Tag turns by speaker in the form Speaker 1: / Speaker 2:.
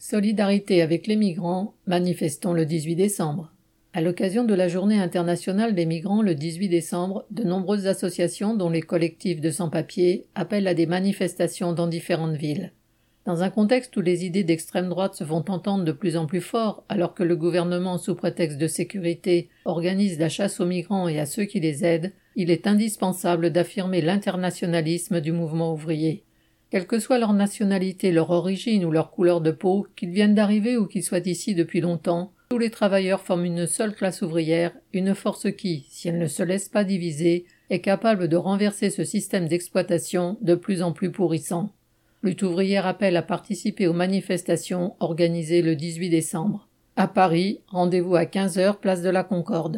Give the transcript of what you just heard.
Speaker 1: Solidarité avec les migrants, manifestons le 18 décembre. À l'occasion de la Journée internationale des migrants le 18 décembre, de nombreuses associations, dont les collectifs de sans-papiers, appellent à des manifestations dans différentes villes. Dans un contexte où les idées d'extrême droite se font entendre de plus en plus fort, alors que le gouvernement, sous prétexte de sécurité, organise la chasse aux migrants et à ceux qui les aident, il est indispensable d'affirmer l'internationalisme du mouvement ouvrier. Quelle que soit leur nationalité, leur origine ou leur couleur de peau, qu'ils viennent d'arriver ou qu'ils soient ici depuis longtemps, tous les travailleurs forment une seule classe ouvrière, une force qui, si elle ne se laisse pas diviser, est capable de renverser ce système d'exploitation de plus en plus pourrissant. Lutte ouvrière appelle à participer aux manifestations organisées le 18 décembre. À Paris, rendez-vous à 15 heures place de la Concorde.